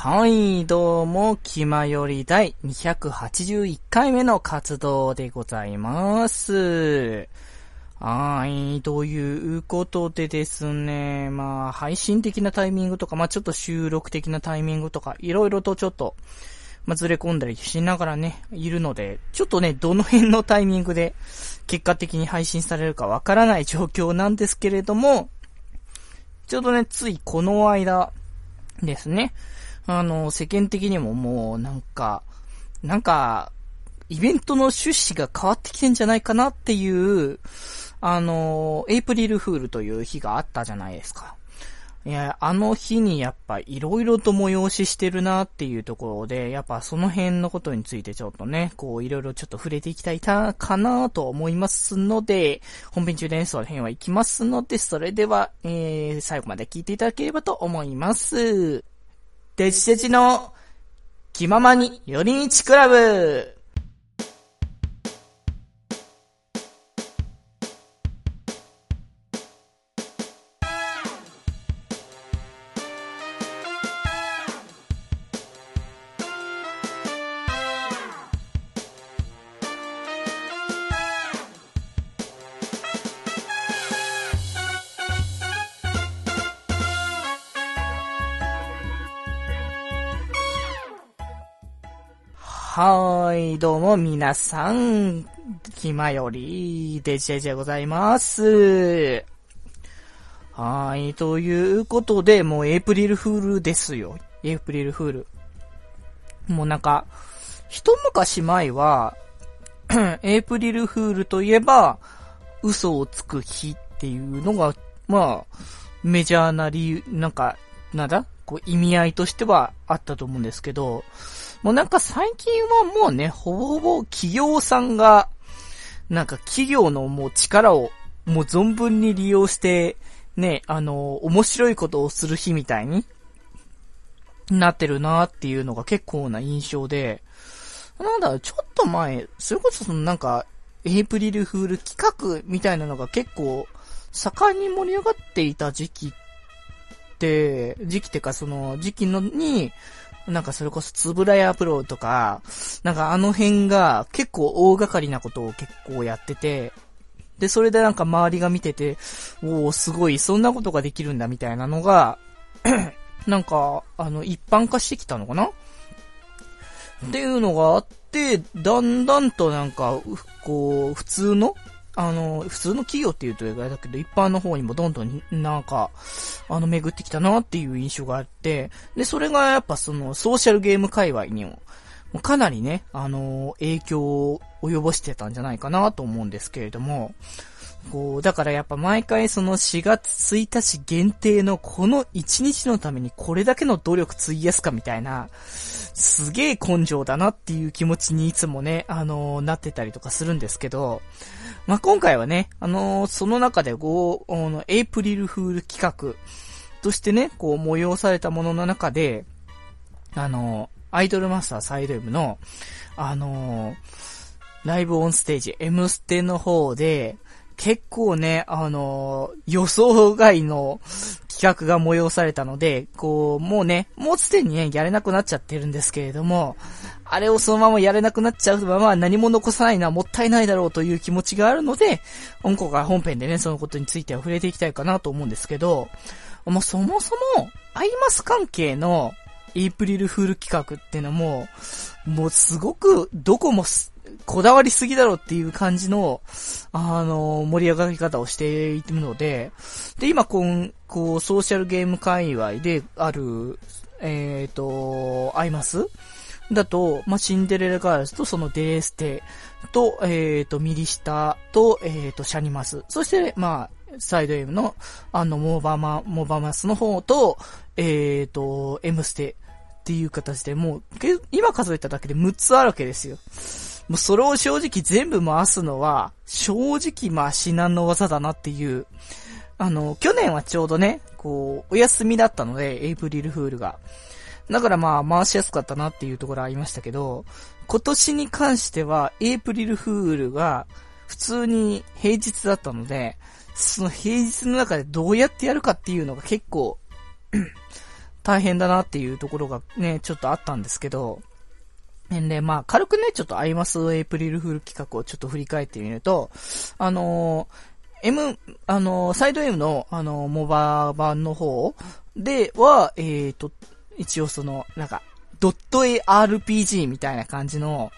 はい、どうも、気まより第281回目の活動でございます。はい、ということでですね、まあ、配信的なタイミングとか、まあちょっと収録的なタイミングとか、いろいろとちょっと、まあずれ込んだりしながらね、いるので、ちょっとね、どの辺のタイミングで、結果的に配信されるかわからない 状況なんですけれども、ちょうどね、ついこの間ですね、あの、世間的にももうなんか、なんか、イベントの趣旨が変わってきてんじゃないかなっていう、あの、エイプリルフールという日があったじゃないですか。いや、あの日にやっぱ色々と催ししてるなっていうところで、やっぱその辺のことについてちょっとね、こう色々ちょっと触れていきたいかなと思いますので、本編中でね、その辺は行きますので、それでは、えー、最後まで聞いていただければと思います。デジデジの気ままに寄り道クラブ。い、どうも皆さん、気まより、デジェジでございます。はい、ということで、もうエイプリルフールですよ。エイプリルフール。もうなんか、一昔前は、エイプリルフールといえば、嘘をつく日っていうのが、まあ、メジャーな理由、なんか、なんだ？こう意味合いとしてはあったと思うんですけど、もうなんか最近はもうね、ほぼほぼ企業さんが、なんか企業のもう力をもう存分に利用して、ね、あの、面白いことをする日みたいになってるなっていうのが結構な印象で、なんだ、ちょっと前、それこそそのなんか、エイプリルフール企画みたいなのが結構盛んに盛り上がっていた時期って、時期ってかその時期のに、なんかそれこそつぶらやプロとか、なんかあの辺が結構大掛かりなことを結構やってて、で、それでなんか周りが見てて、おー、すごい、そんなことができるんだみたいなのが なんか、あの、一般化してきたのかな？っていうのがあって、だんだんとなんか、こう、普通のあの、普通の企業って言うと意外だけど、一般の方にもどんどんなんか、あの、巡ってきたなっていう印象があって、で、それがやっぱその、ソーシャルゲーム界隈にも、もかなりね、あの、影響を及ぼしてたんじゃないかなと思うんですけれども、こう、だからやっぱ毎回その4月1日限定のこの1日のためにこれだけの努力費やすかみたいな、すげえ根性だなっていう気持ちにいつもね、あのー、なってたりとかするんですけど、まあ、今回はね、あのー、その中でこう、あの、エイプリルフール企画としてね、こう催されたものの中で、あのー、アイドルマスターサイド M の、あのライブオンステージ、M ステの方で、結構ね、あの、予想外の企画が催されたので、こう、もうね、もうすでにね、やれなくなっちゃってるんですけれども、あれをそのままやれなくなっちゃうまま何も残さないのはもったいないだろうという気持ちがあるので、今回本編でね、そのことについては触れていきたいかなと思うんですけど、もうそもそも、アイマス関係のエイプリルフール企画ってのも、もうすごく、どこもこだわりすぎだろうっていう感じの、あの、盛り上がり方をしているので、で、今、こう、こう、ソーシャルゲーム界隈である、えっ、ー、と、アイマスだと、まあ、シンデレラガールズとそのデレステと、えっ、ー、と、ミリシタと、えっ、ー、と、シャニマス。そして、まあ、サイド M の、あの、モーバーマ、モーバーマスの方と、えっ、と、M ステっていう形でもう、今数えただけで6つあるわけですよ。もうそれを正直全部回すのは、正直まあ至難の業だなっていう。あの、去年はちょうどね、こう、お休みだったので、エイプリルフールが。だからまあ回しやすかったなっていうところありましたけど、今年に関しては、エイプリルフールが普通に平日だったので、その平日の中でどうやってやるかっていうのが結構 大変だなっていうところがね、ちょっとあったんですけど、んで、まあ、軽くね、ちょっとアイマスエイプリルフール企画をちょっと振り返ってみると、あのー、M、あのー、サイド M の、あのー、モバ版の方では、えっ、と、一応その、なんか、ドット ARPG みたいな感じの、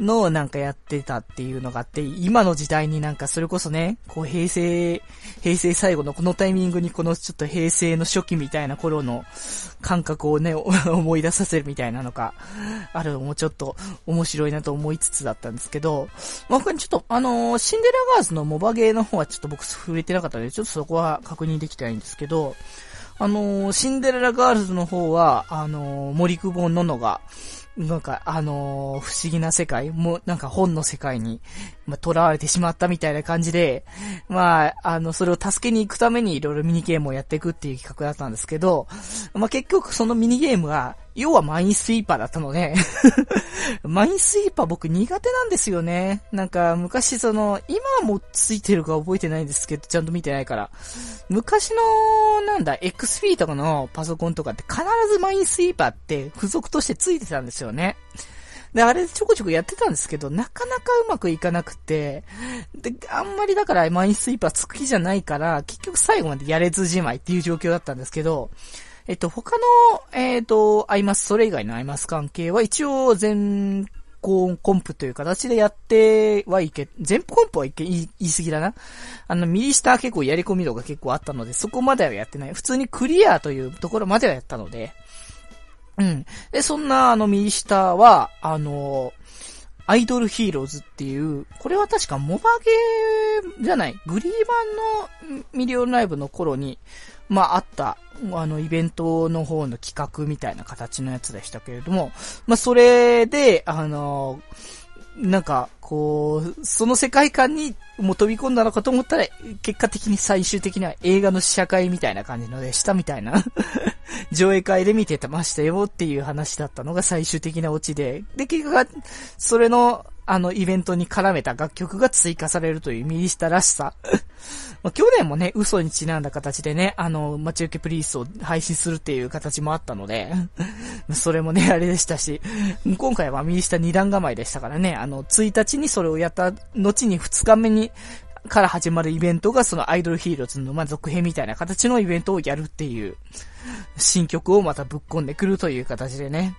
のをなんかやってたっていうのがあって、今の時代になんかそれこそね、こう平成、平成最後のこのタイミングにこのちょっと平成の初期みたいな頃の感覚をね、思い出させるみたいなのがあるのもちょっと面白いなと思いつつだったんですけど、まあ、他にちょっとあのー、シンデレラガールズのモバゲーの方はちょっと僕触れてなかったので、ちょっとそこは確認できてないんですけど、あのー、シンデレラガールズの方は、あのー、森久保ののが、なんか、あのー、不思議な世界、もう、なんか本の世界に、まあ、囚われてしまったみたいな感じで、まあ、あの、それを助けに行くためにいろいろミニゲームをやっていくっていう企画だったんですけど、まあ、結局そのミニゲームが、要はマインスイーパーだったので マインスイーパー僕苦手なんですよね。なんか昔その、今もついてるか覚えてないんですけど、ちゃんと見てないから。昔の、なんだ、XP とかのパソコンとかって必ずマインスイーパーって付属としてついてたんですよね。で、あれちょこちょこやってたんですけど、なかなかうまくいかなくて、で、あんまりだからマインスイーパーつく気じゃないから、結局最後までやれずじまいっていう状況だったんですけど、えっと、他の、えっと、アイマス、それ以外のアイマス関係は一応全コンコンプという形でやってはいけ、全コンプはいけ、言い言い過ぎだな。あの、ミリシタ結構やり込み度が結構あったので、そこまではやってない。普通にクリアというところまではやったので、うん。で、そんな、あの、ミリシタは、あの、アイドルヒーローズっていう、これは確かモバゲーじゃない、グリー版のミリオンライブの頃に、まあ、あった、あの、イベントの方の企画みたいな形のやつでしたけれども、まあ、それで、あの、なんか、こう、その世界観にもう飛び込んだのかと思ったら、結果的に最終的には映画の試写会みたいな感じのでしたみたいな。上映会で見てましたよっていう話だったのが最終的なオチで、で、結果が、それの、あの、イベントに絡めた楽曲が追加されるという右下らしさ。ま、去年もね、嘘にちなんだ形でね、あの、待ち受けプリースを配信するっていう形もあったので、それもね、あれでしたし、今回は右下二段構えでしたからね、あの、1日にそれをやった後に2日目に、から始まるイベントがそのアイドルヒーローズの、まあ、続編みたいな形のイベントをやるっていう、新曲をまたぶっ込んでくるという形でね。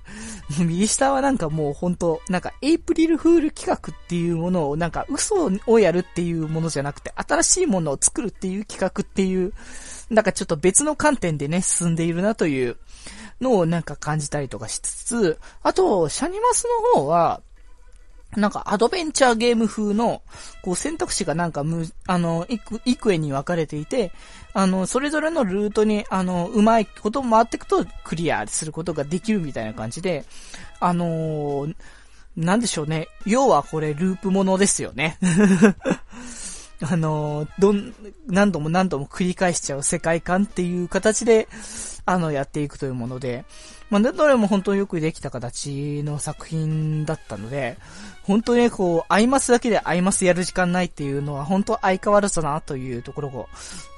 右下はなんかもうほんと、なんかエイプリルフール企画っていうものを、なんか嘘をやるっていうものじゃなくて、新しいものを作るっていう企画っていう、なんかちょっと別の観点でね、進んでいるなというのをなんか感じたりとかしつつ、あと、シャニマスの方は、なんかアドベンチャーゲーム風の、こう選択肢がなんかむ、あの、いくえに分かれていて、あの、それぞれのルートに、あの、うまいことも回っていくとクリアすることができるみたいな感じで、あのー、なんでしょうね。要はこれループものですよね。あの、どん、何度も何度も繰り返しちゃう世界観っていう形で、あの、やっていくというもので、まあ、どれも本当によくできた形の作品だったので、本当にこう、アイマスだけでアイマスやる時間ないっていうのは本当相変わらずだなというところを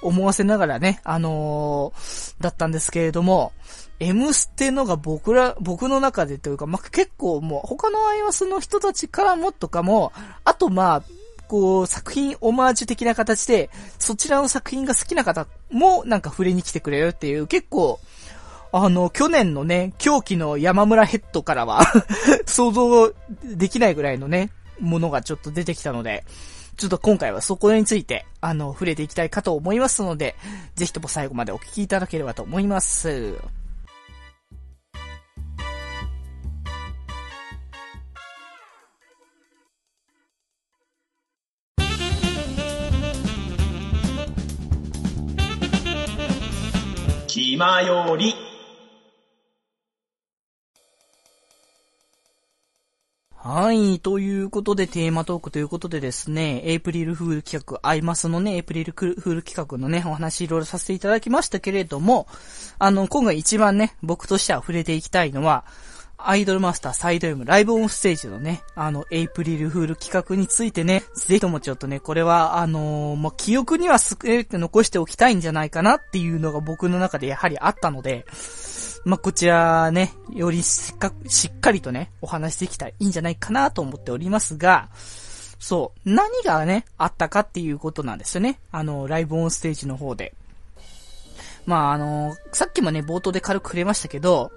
思わせながらね、あのー、だったんですけれども、M ステのが僕ら、僕の中でというか、まあ、結構もう他のアイマスの人たちからもとかも、あとまあ、こう、作品オマージュ的な形で、そちらの作品が好きな方もなんか触れに来てくれるっていう、結構、あの、去年のね、狂気の山村ヘッドからは 想像できないぐらいのね、ものがちょっと出てきたので、ちょっと今回はそこについて、あの、触れていきたいかと思いますので、ぜひとも最後までお聞きいただければと思います。暇よりはい。ということで、テーマトークということでですね、エイプリルフール企画、アイマスのね、エイプリルフール企画のね、お話いろいろさせていただきましたけれども、あの、今回一番ね、僕としては触れていきたいのは、アイドルマスターサイド M ライブオンステージのね、あの、エイプリルフール企画についてね、ぜひともちょっとね、これは、あのー、まあ、記憶にはすくえて残しておきたいんじゃないかなっていうのが僕の中でやはりあったので、まあ、こちらね、よりしっかしっかりとね、お話しできたらいいんじゃないかなと思っておりますが、そう、何がね、あったかっていうことなんですよね。あの、ライブオンステージの方で。まあ、あの、さっきもね、冒頭で軽く触れましたけど、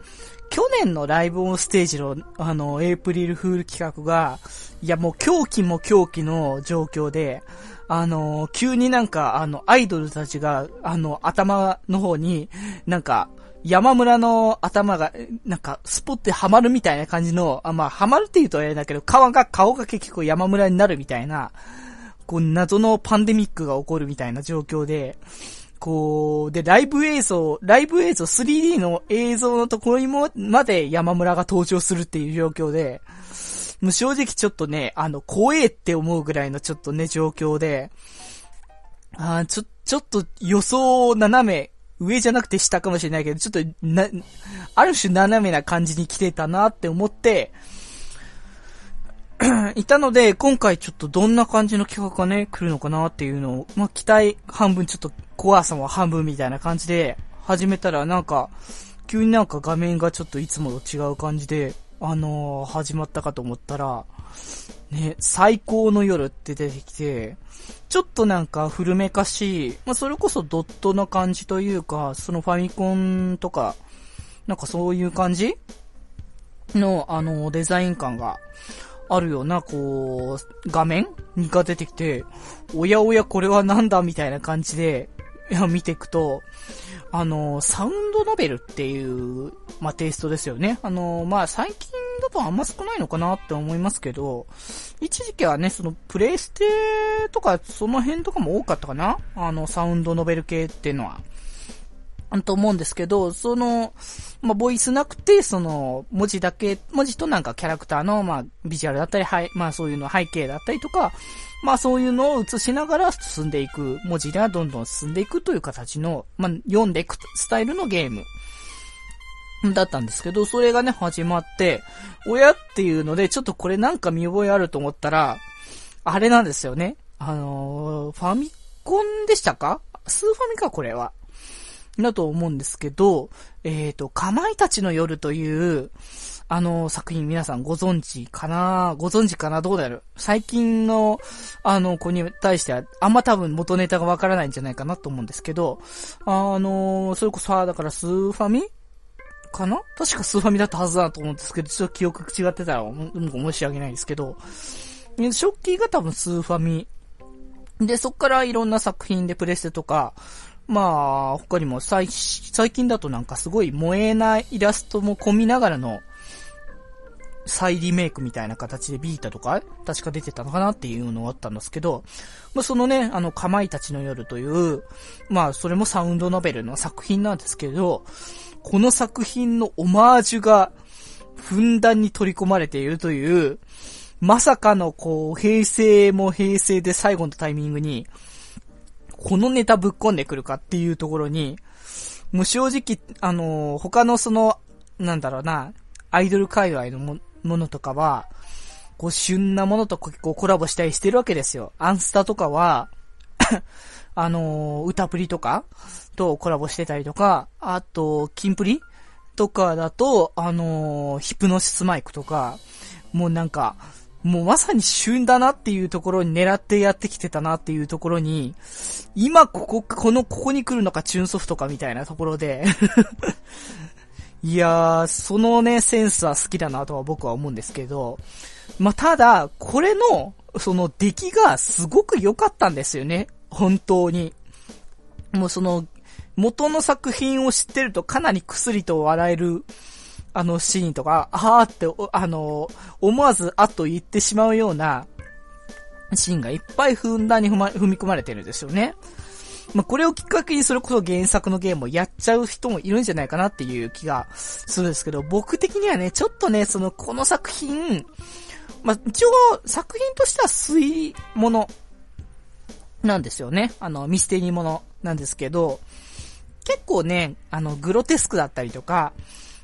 去年のライブオンステージの、あの、エイプリルフール企画が、いやもう狂気も狂気の状況で、あの、急になんか、あの、アイドルたちが、あの、頭の方に、なんか、山村の頭が、なんか、スポってハマるみたいな感じの、あ、まあ、ハマるって言うとあれだけど、顔が、顔が結構山村になるみたいな、こう、謎のパンデミックが起こるみたいな状況で、こう、で、ライブ映像、ライブ映像 3D の映像のところにも、まで山村が登場するっていう状況で、もう正直ちょっとね、あの、怖えって思うぐらいのちょっとね、状況で、あちょ、ちょっと予想を斜め、上じゃなくて下かもしれないけど、ちょっと、な、ある種斜めな感じに来てたなって思って、いたので、今回ちょっとどんな感じの企画がね、来るのかなっていうのを、まあ、期待半分ちょっと怖さも半分みたいな感じで始めたらなんか、急になんか画面がちょっといつもと違う感じで、あのー、始まったかと思ったら、ね、最高の夜って出てきて、ちょっとなんか古めかしい、まあ、それこそドットな感じというか、そのファミコンとか、なんかそういう感じの、あの、デザイン感があるような、こう、画面が出てきて、おやおやこれはなんだみたいな感じで、見ていくと、あの、サウンドノベルっていう、まあ、テイストですよね。あの、まあ、最近だとあんま少ないのかなって思いますけど、一時期はね、その、プレイステとか、その辺とかも多かったかなあの、サウンドノベル系っていうのは。と思うんですけど、その、まあ、ボイスなくて、その、文字だけ、文字となんかキャラクターの、まあ、ビジュアルだったり、はい、まあ、そういうの背景だったりとか、まあ、そういうのを映しながら進んでいく、文字ではどんどん進んでいくという形の、まあ、読んでいくスタイルのゲーム。だったんですけど、それがね、始まって、親っていうので、ちょっとこれなんか見覚えあると思ったら、あれなんですよね。あのー、ファミコンでしたか？スーファミか、これは。だと思うんですけど、えっ、ー、と、かまいたちの夜という、あの作品皆さんご存知かな？ご存知かな？どうだろう？最近の、あの子に対しては、あんま多分元ネタがわからないんじゃないかなと思うんですけど、あのそれこそ、だからスーファミかな？確かスーファミだったはずだと思うんですけど、ちょっと記憶違ってたら、申し訳ないですけど、初期が多分スーファミ。で、そっからいろんな作品でプレステとか、まあ、他にも最、最近だとなんかすごい萌えないイラストも込みながらの、再リメイクみたいな形でビータとか、確か出てたのかなっていうのがあったんですけど、まあ、そのね、あの、かまいたちの夜という、まあ、それもサウンドノベルの作品なんですけど、この作品のオマージュが、ふんだんに取り込まれているという、まさかのこう、平成も平成で最後のタイミングに、このネタぶっ込んでくるかっていうところに、もう正直、あの、他のその、なんだろうな、アイドル界隈のもものとかは、こう、旬なものとこうコラボしたりしてるわけですよ。アンスタとかは あのー、歌プリとかとコラボしてたりとか、あと、キンプリとかだと、あのー、ヒプノシスマイクとか、もうなんか、もうまさに旬だなっていうところに狙ってやってきてたなっていうところに、今ここ、この、ここに来るのかチューンソフトかみたいなところで いやー、そのね、センスは好きだなとは僕は思うんですけど、まあ、ただ、これの、その出来がすごく良かったんですよね。本当に。もうその、元の作品を知ってるとかなり薬と笑えるあのシーンとか、あーって、あの、思わずあっと言ってしまうようなシーンがいっぱい踏んだんに踏,、ま、踏み込まれてるんですよね。まあ、これをきっかけにそれこそ原作のゲームをやっちゃう人もいるんじゃないかなっていう気がするんですけど、僕的にはね、ちょっとね、その、この作品、まあ、一応、作品としては推理物なんですよね。あの、ミステリーものなんですけど、結構ね、あの、グロテスクだったりとか、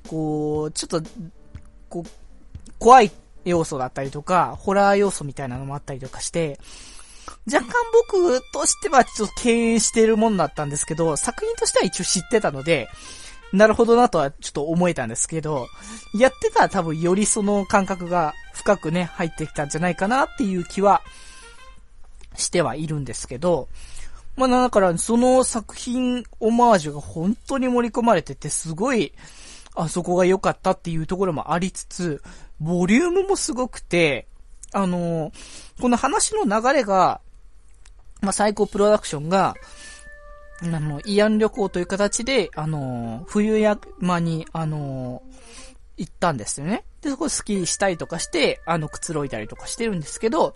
こう、ちょっと、こう、怖い要素だったりとか、ホラー要素みたいなのもあったりとかして、若干僕としてはちょっと敬遠しているものだったんですけど、作品としては一応知ってたので、なるほどなとはちょっと思えたんですけど、やってたら多分よりその感覚が深くね、入ってきたんじゃないかなっていう気はしてはいるんですけど、まあだからその作品オマージュが本当に盛り込まれててすごい、あそこが良かったっていうところもありつつ、ボリュームもすごくて、あのこの話の流れが、まあ、最高プロダクションが、あの、慰安旅行という形で、あの、冬山に、あの、行ったんですよね。で、そこスキーしたりとかして、あの、くつろいだりとかしてるんですけど、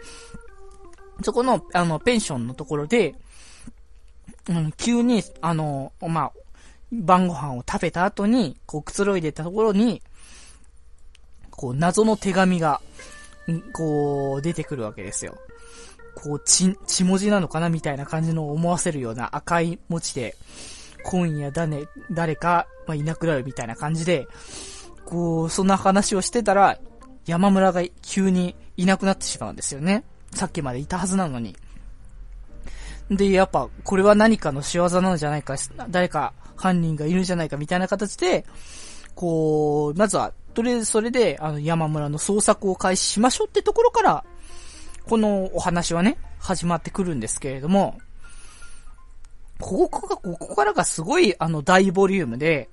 そこの、あの、ペンションのところで、うん、急に、あの、まあ、晩ご飯を食べた後に、こう、くつろいでたところに、こう、謎の手紙が、こう、出てくるわけですよ。こう、血、血文字なのかなみたいな感じの思わせるような赤い文字で、今夜誰、誰か、まあ、いなくなるみたいな感じで、こう、そんな話をしてたら、山村が急にいなくなってしまうんですよね。さっきまでいたはずなのに。で、やっぱ、これは何かの仕業なんじゃないか、誰か犯人がいるんじゃないかみたいな形で、こう、まずは、とりあえずそれで、あの、山村の捜索を開始しましょうってところから、このお話はね、始まってくるんですけれども、ここが、ここからがすごい、あの、大ボリュームで、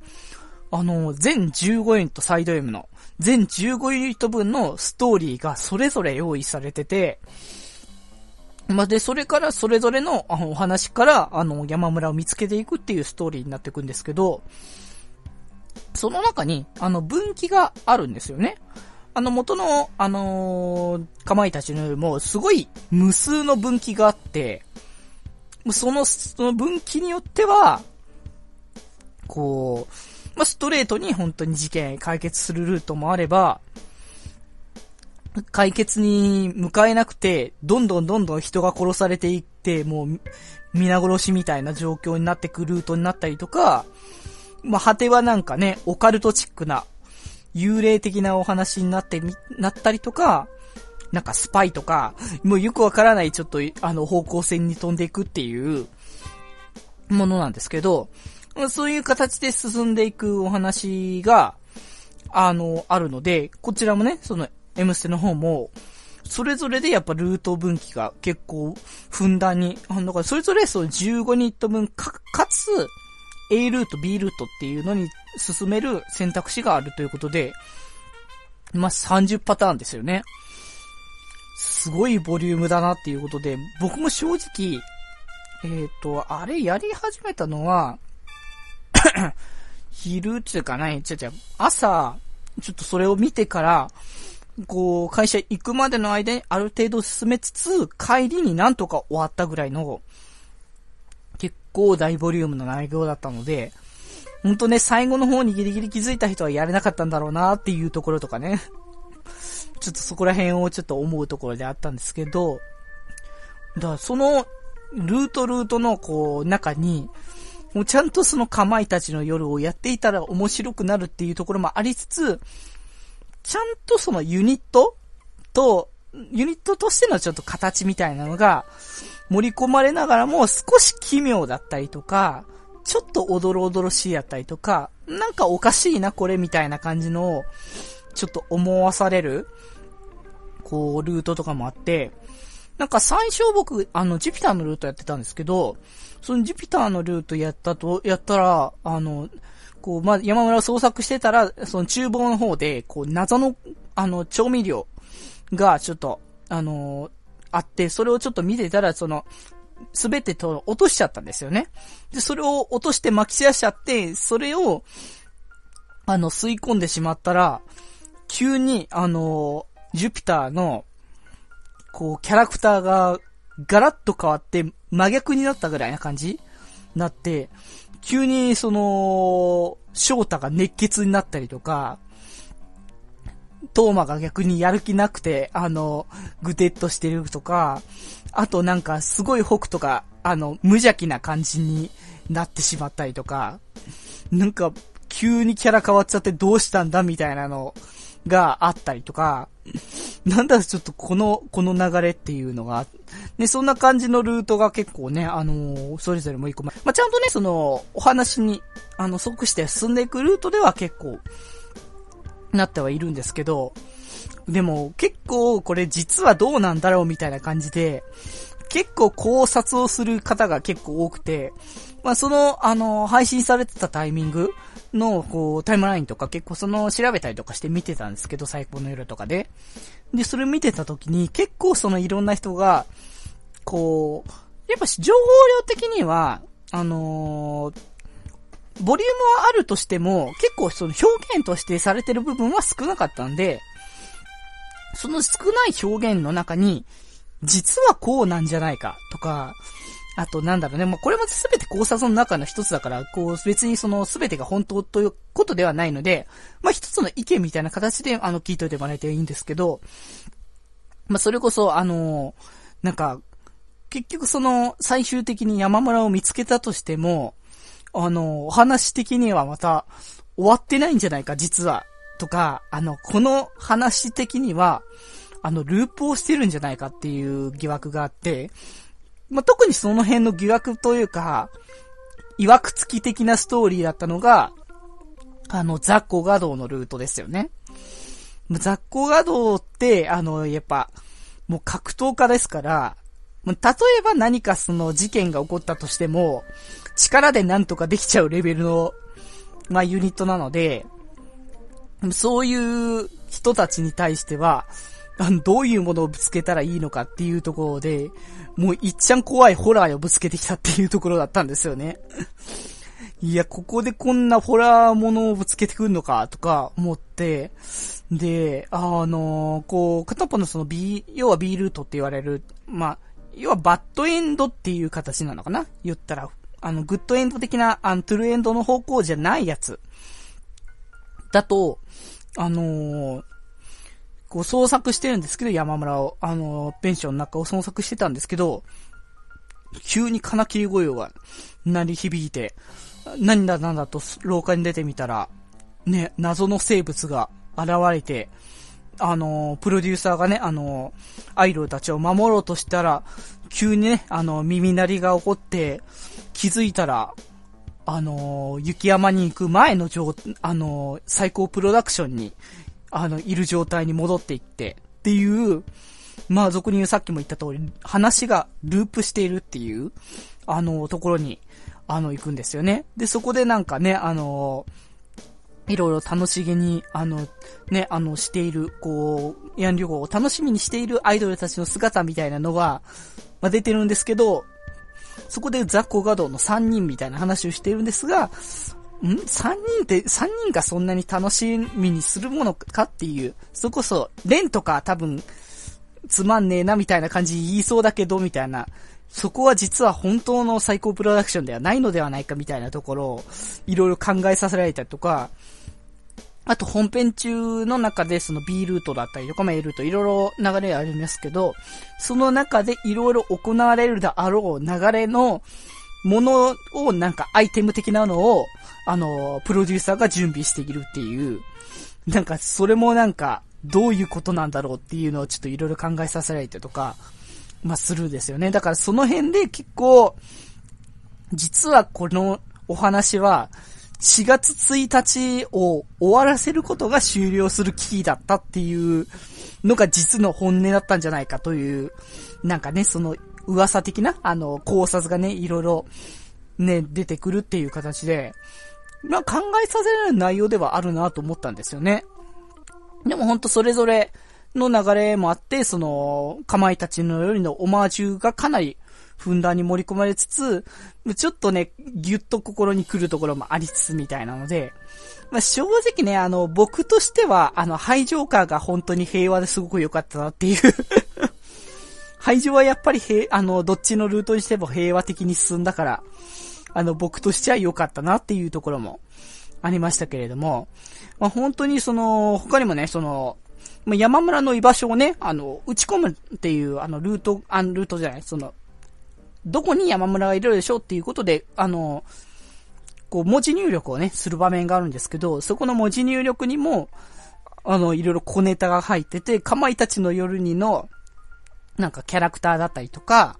あの、全15ユニットサイド M の、全15ユニット分のストーリーがそれぞれ用意されてて、まあ、で、それからそれぞれのあのお話から、あの、山村を見つけていくっていうストーリーになっていくんですけど、その中に、あの、分岐があるんですよね。あの、元の、あのー、かまいたちのよりも、すごい無数の分岐があって、その、その分岐によっては、こう、まあ、ストレートに本当に事件解決するルートもあれば、解決に向かえなくて、どんどんどんどん人が殺されていって、もう、皆殺しみたいな状況になってくルートになったりとか、まあ、果てはなんかね、オカルトチックな、幽霊的なお話になってみ、なったりとか、なんかスパイとか、もうよくわからないちょっと、あの、方向性に飛んでいくっていうものなんですけど、そういう形で進んでいくお話が、あの、あるので、こちらもね、その、M ステの方も、それぞれでやっぱルート分岐が結構ふんだんに、だからそれぞれその15ニット分か、かつ、A ルート、B ルートっていうのに進める選択肢があるということで、まあ、30パターンですよね。すごいボリュームだなっていうことで、僕も正直、えっ、ー、と、あれやり始めたのは 昼っていうかね、ちゃちゃ、朝、ちょっとそれを見てから、こう、会社行くまでの間にある程度進めつつ、帰りになんとか終わったぐらいの、結構大ボリュームの内容だったので、ほんとね、最後の方にギリギリ気づいた人はやれなかったんだろうなっていうところとかね。ちょっとそこら辺をちょっと思うところであったんですけど、だからその、ルートルートのこう、中に、もうちゃんとそのかまいたちの夜をやっていたら面白くなるっていうところもありつつ、ちゃんとそのユニットと、ユニットとしてのちょっと形みたいなのが盛り込まれながらも少し奇妙だったりとか、ちょっとおどろおどろしいやったりとか、なんかおかしいなこれみたいな感じの、ちょっと思わされる、こう、ルートとかもあって、なんか最初僕、あの、ジュピターのルートやってたんですけど、そのジュピターのルートやったと、やったら、あの、こう、まあ、山村を捜索してたら、その厨房の方で、こう、謎の、あの、調味料が、ちょっと、あの、あって、それをちょっと見てたら、その、すべてと落としちゃったんですよね。で、それを落として巻き散らしちゃって、それを、あの、吸い込んでしまったら、急に、あの、ジュピターの、こう、キャラクターが、ガラッと変わって、真逆になったぐらいな感じ？なって、急にその、翔太が熱血になったりとか、トーマが逆にやる気なくて、あの、ぐてっとしてるとか、あとなんかすごい北とか、あの、無邪気な感じになってしまったりとか、なんか、急にキャラ変わっちゃってどうしたんだみたいなのがあったりとか、なんだちょっとこの、この流れっていうのが、ね、そんな感じのルートが結構ね、あのー、それぞれも一個前。まあ、ちゃんとね、その、お話に、あの、即して進んでいくルートでは結構、なってはいるんですけど、でも結構これ実はどうなんだろうみたいな感じで、結構考察をする方が結構多くて、まあその、あの、配信されてたタイミングの、こう、タイムラインとか結構その調べたりとかして見てたんですけど、最高の夜とかで。で、それ見てた時に結構そのいろんな人が、こう、やっぱ情報量的には、あのー、ボリュームはあるとしても、結構その表現としてされてる部分は少なかったんで、その少ない表現の中に、実はこうなんじゃないかとか、あとなんだろうね、もうこれも全て考察の中の一つだから、こう別にその全てが本当ということではないので、まあ一つの意見みたいな形であの聞いといてもらえていいんですけど、まあそれこそあの、なんか、結局その最終的に山村を見つけたとしても、あの、お話的にはまた終わってないんじゃないか、実は。とか、あの、この話的には、あの、ループをしてるんじゃないかっていう疑惑があって、まあ、特にその辺の疑惑というか、曰く付き的なストーリーだったのが、あの、雑魚画道のルートですよね。雑魚画道って、あの、やっぱ、もう格闘家ですから、例えば何かその事件が起こったとしても、力でなんとかできちゃうレベルの、まあ、ユニットなので、そういう人たちに対しては、どういうものをぶつけたらいいのかっていうところで、もういっちゃん怖いホラーをぶつけてきたっていうところだったんですよね。いや、ここでこんなホラーものをぶつけてくるのか、とか思って、で、あのー、こう、片っぽのその B、要は B ルートって言われる、まあ、要はバッドエンドっていう形なのかな？言ったら、あの、グッドエンド的な、あの、トゥルエンドの方向じゃないやつ。だと、あのー、こう捜索してるんですけど、山村を、あのー、ペンションの中を捜索してたんですけど、急に金切り声が鳴り響いて、何だなんだと廊下に出てみたら、ね、謎の生物が現れて、あのー、プロデューサーがね、あのー、アイドルたちを守ろうとしたら、急にね、あの、耳鳴りが起こって、気づいたら、あの、雪山に行く前の状、あの、最高プロダクションに、あの、いる状態に戻っていって、っていう、まあ、俗に言うさっきも言った通り、話がループしているっていう、あの、ところに、あの、行くんですよね。で、そこでなんかね、あの、いろいろ楽しげに、あの、ね、あの、している、こう、ヤンリョゴを楽しみにしているアイドルたちの姿みたいなのが、まあ、出てるんですけど、そこで雑魚ガドの3人みたいな話をしているんですが、ん ?3 人って、3人がそんなに楽しみにするものかっていう、そこそ、レンとか多分、つまんねえなみたいな感じ言いそうだけど、みたいな。そこは実は本当の最高プロダクションではないのではないかみたいなところを、いろいろ考えさせられたりとか、あと本編中の中でその B ルートだったりとか、まあ、A ルートいろいろ流れありますけど、その中でいろいろ行われるであろう流れのものをなんかアイテム的なのを、あの、プロデューサーが準備しているっていう、なんかそれもなんかどういうことなんだろうっていうのをちょっといろいろ考えさせられてとか、まあ、するんですよね。だからその辺で結構、実はこのお話は、4月1日を終わらせることが終了する危機だったっていうのが実の本音だったんじゃないかという、なんかね、その噂的な、あの、考察がね、いろいろね、出てくるっていう形で、まあ考えさせられる内容ではあるなと思ったんですよね。でもほんとそれぞれの流れもあって、その、かまいたちのよりのオマージュがかなりふんだんに盛り込まれつつ、ちょっとね、ぎゅっと心に来るところもありつつみたいなので、まあ、正直ね、あの、僕としては、あの、ハイジョーカーが本当に平和ですごく良かったなっていう。ハイジョはやっぱり平、あの、どっちのルートにしても平和的に進んだから、あの、僕としては良かったなっていうところもありましたけれども、まあ、本当にその、他にもね、その、山村の居場所をね、あの、打ち込むっていう、あの、ルート、あの、ルートじゃない、その、どこに山村がいるでしょうっていうことで、あの、こう、文字入力をね、する場面があるんですけど、そこの文字入力にも、あの、いろいろ小ネタが入ってて、かまいたちの夜にの、なんかキャラクターだったりとか、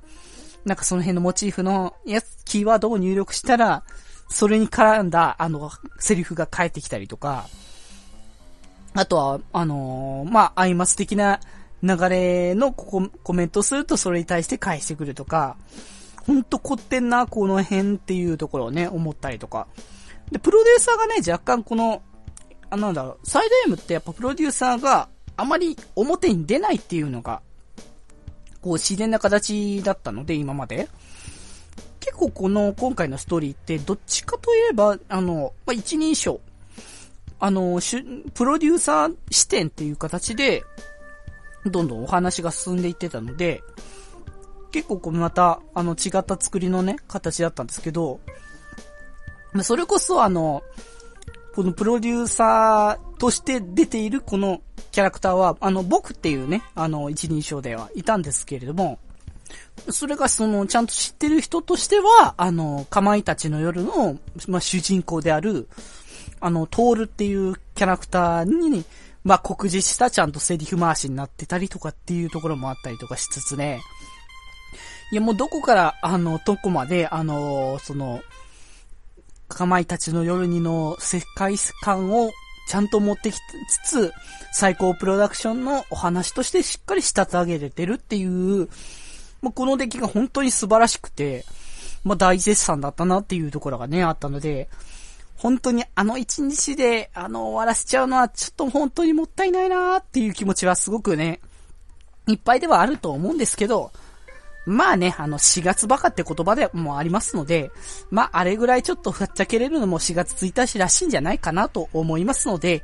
なんかその辺のモチーフのやつ、キーワードを入力したら、それに絡んだ、あの、セリフが返ってきたりとか、あとは、あのー、まあ、アイマス的な流れのココメントするとそれに対して返してくるとか、ほんと凝ってんな、この辺っていうところをね、思ったりとか。で、プロデューサーがね、若干この、あ、なんだろう、サイド M ってやっぱプロデューサーがあまり表に出ないっていうのが、こう自然な形だったので、今まで。結構この今回のストーリーってどっちかといえば、あの、まあ、一人称。あの、プロデューサー視点っていう形で、どんどんお話が進んでいってたので、結構こうまた、あの、違った作りのね、形だったんですけど、それこそあの、このプロデューサーとして出ているこのキャラクターは、あの、僕っていうね、あの、一人称ではいたんですけれども、それがその、ちゃんと知ってる人としては、あの、かまいたちの夜の、まあ、主人公である、あの、トールっていうキャラクターに、まあ、告示したちゃんとセリフ回しになってたりとかっていうところもあったりとかしつつね、いや、もうどこから、あの、どこまで、あの、その、かまいたちの夜にの世界観をちゃんと持ってきつつ、最高プロダクションのお話としてしっかり仕立て上げれてるっていう、まあ、この出来が本当に素晴らしくて、まあ、大絶賛だったなっていうところがね、あったので、本当にあの一日で、あの、終わらせちゃうのはちょっと本当にもったいないなーっていう気持ちはすごくね、いっぱいではあると思うんですけど、まあね、あの、4月バカって言葉でもありますので、まあ、あれぐらいちょっとふっちゃけれるのも4月1日らしいんじゃないかなと思いますので、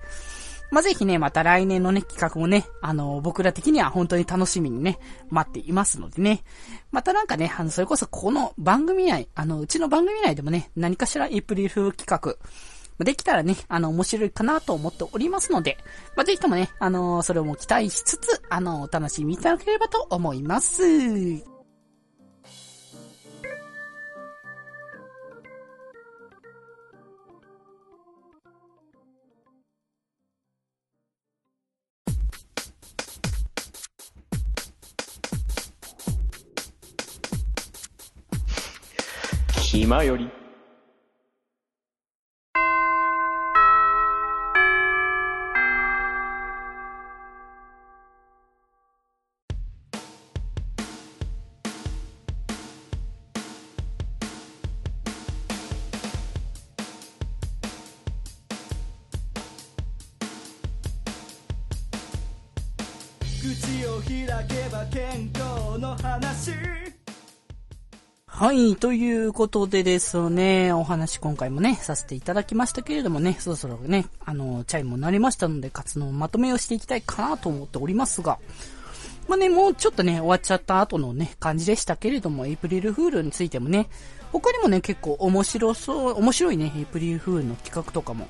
まあ、ぜひね、また来年のね、企画もね、あの、僕ら的には本当に楽しみにね、待っていますのでね。またなんかね、あの、それこそこの番組内、あの、うちの番組内でもね、何かしらエイプリル企画、できたらね、あの、面白いかなと思っておりますので、まあ、ぜひともね、あの、それをも期待しつつ、あの、お楽しみいただければと思います。暇より。口を開けば健康の話。はい、ということでですね、お話今回もね、させていただきましたけれどもね、そろそろね、あの、チャイムも鳴りましたので、活動のまとめをしていきたいかなと思っておりますが、まあね、もうちょっとね、終わっちゃった後のね、感じでしたけれども、エイプリルフールについてもね、他にもね、結構面白そう、面白いね、エイプリルフールの企画とかも、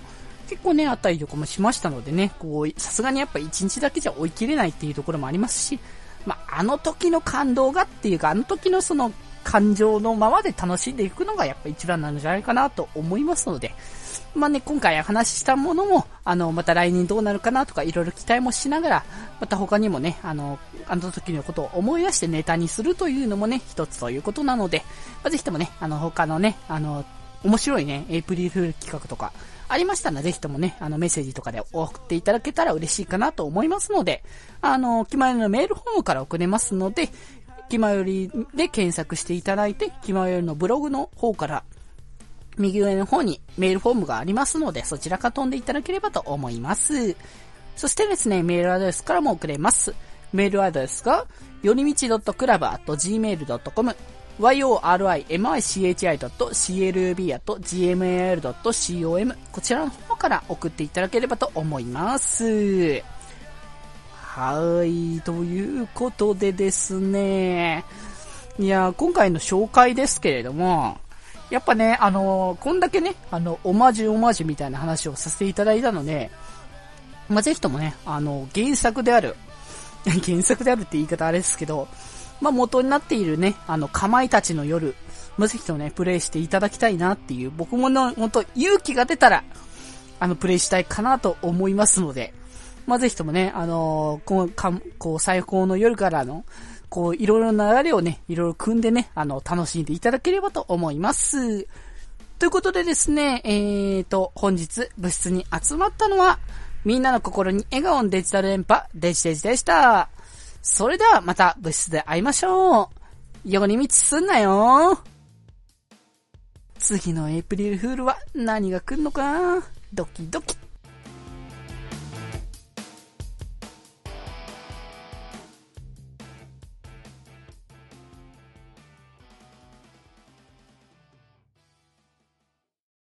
結構ね、あったりとかもしましたのでね、こう、さすがにやっぱ1日だけじゃ追い切れないっていうところもありますし、まあ、あの時の感動がっていうか、あの時のその感情のままで楽しんでいくのがやっぱ一番なんじゃないかなと思いますので、まあね、今回話したものも、あの、また来年どうなるかなとかいろいろ期待もしながら、また他にもね、あの、あの時のことを思い出してネタにするというのもね、一つということなので、まあ、ぜひともね、あの、他のね、あの、面白いね、エイプリルフール企画とか、ありましたらぜひともね、あのメッセージとかで送っていただけたら嬉しいかなと思いますので、あの、決まりのメールフォームから送れますので、気まよりで検索していただいて、気まよりのブログの方から、右上の方にメールフォームがありますので、そちらから飛んでいただければと思います。そしてですね、メールアドレスからも送れます。メールアドレスが、よりみち .club.gmail.com yorimichi.club.gmail.com こちらの方から送っていただければと思います。はい、ということでですね、いや、今回の紹介ですけれども、やっぱね、あの、こんだけね、あの、オマージュオマージュみたいな話をさせていただいたので、まあ、ぜひともね、あの、原作である、原作であるって言い方あれですけど、まあ、元になっているね、あの、かまいたちの夜、まあ、ぜひともね、プレイしていただきたいなっていう、僕もの、本当勇気が出たら、あの、プレイしたいかなと思いますので、まあ、ぜひともね、あのー、こう、かんこう、最高の夜からの、こう、いろいろな流れをね、いろいろ組んでね、あの、楽しんでいただければと思います。ということでですね、えーと、本日、部室に集まったのは、みんなの心に笑顔のデジタル連覇、デジデジでした。それではまた部室で会いましょう。寄り道すんなよ。次のエイプリルフールは何が来るのか？ドキドキ。